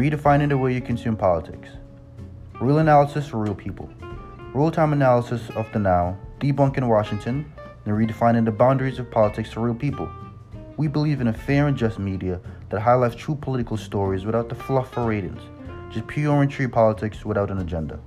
redefining the way you consume politics. Real analysis for real people. Real time analysis of the now, debunking Washington, and redefining the boundaries of politics for real people. We believe in a fair and just media that highlights true political stories without the fluff for ratings, just pure and true politics without an agenda.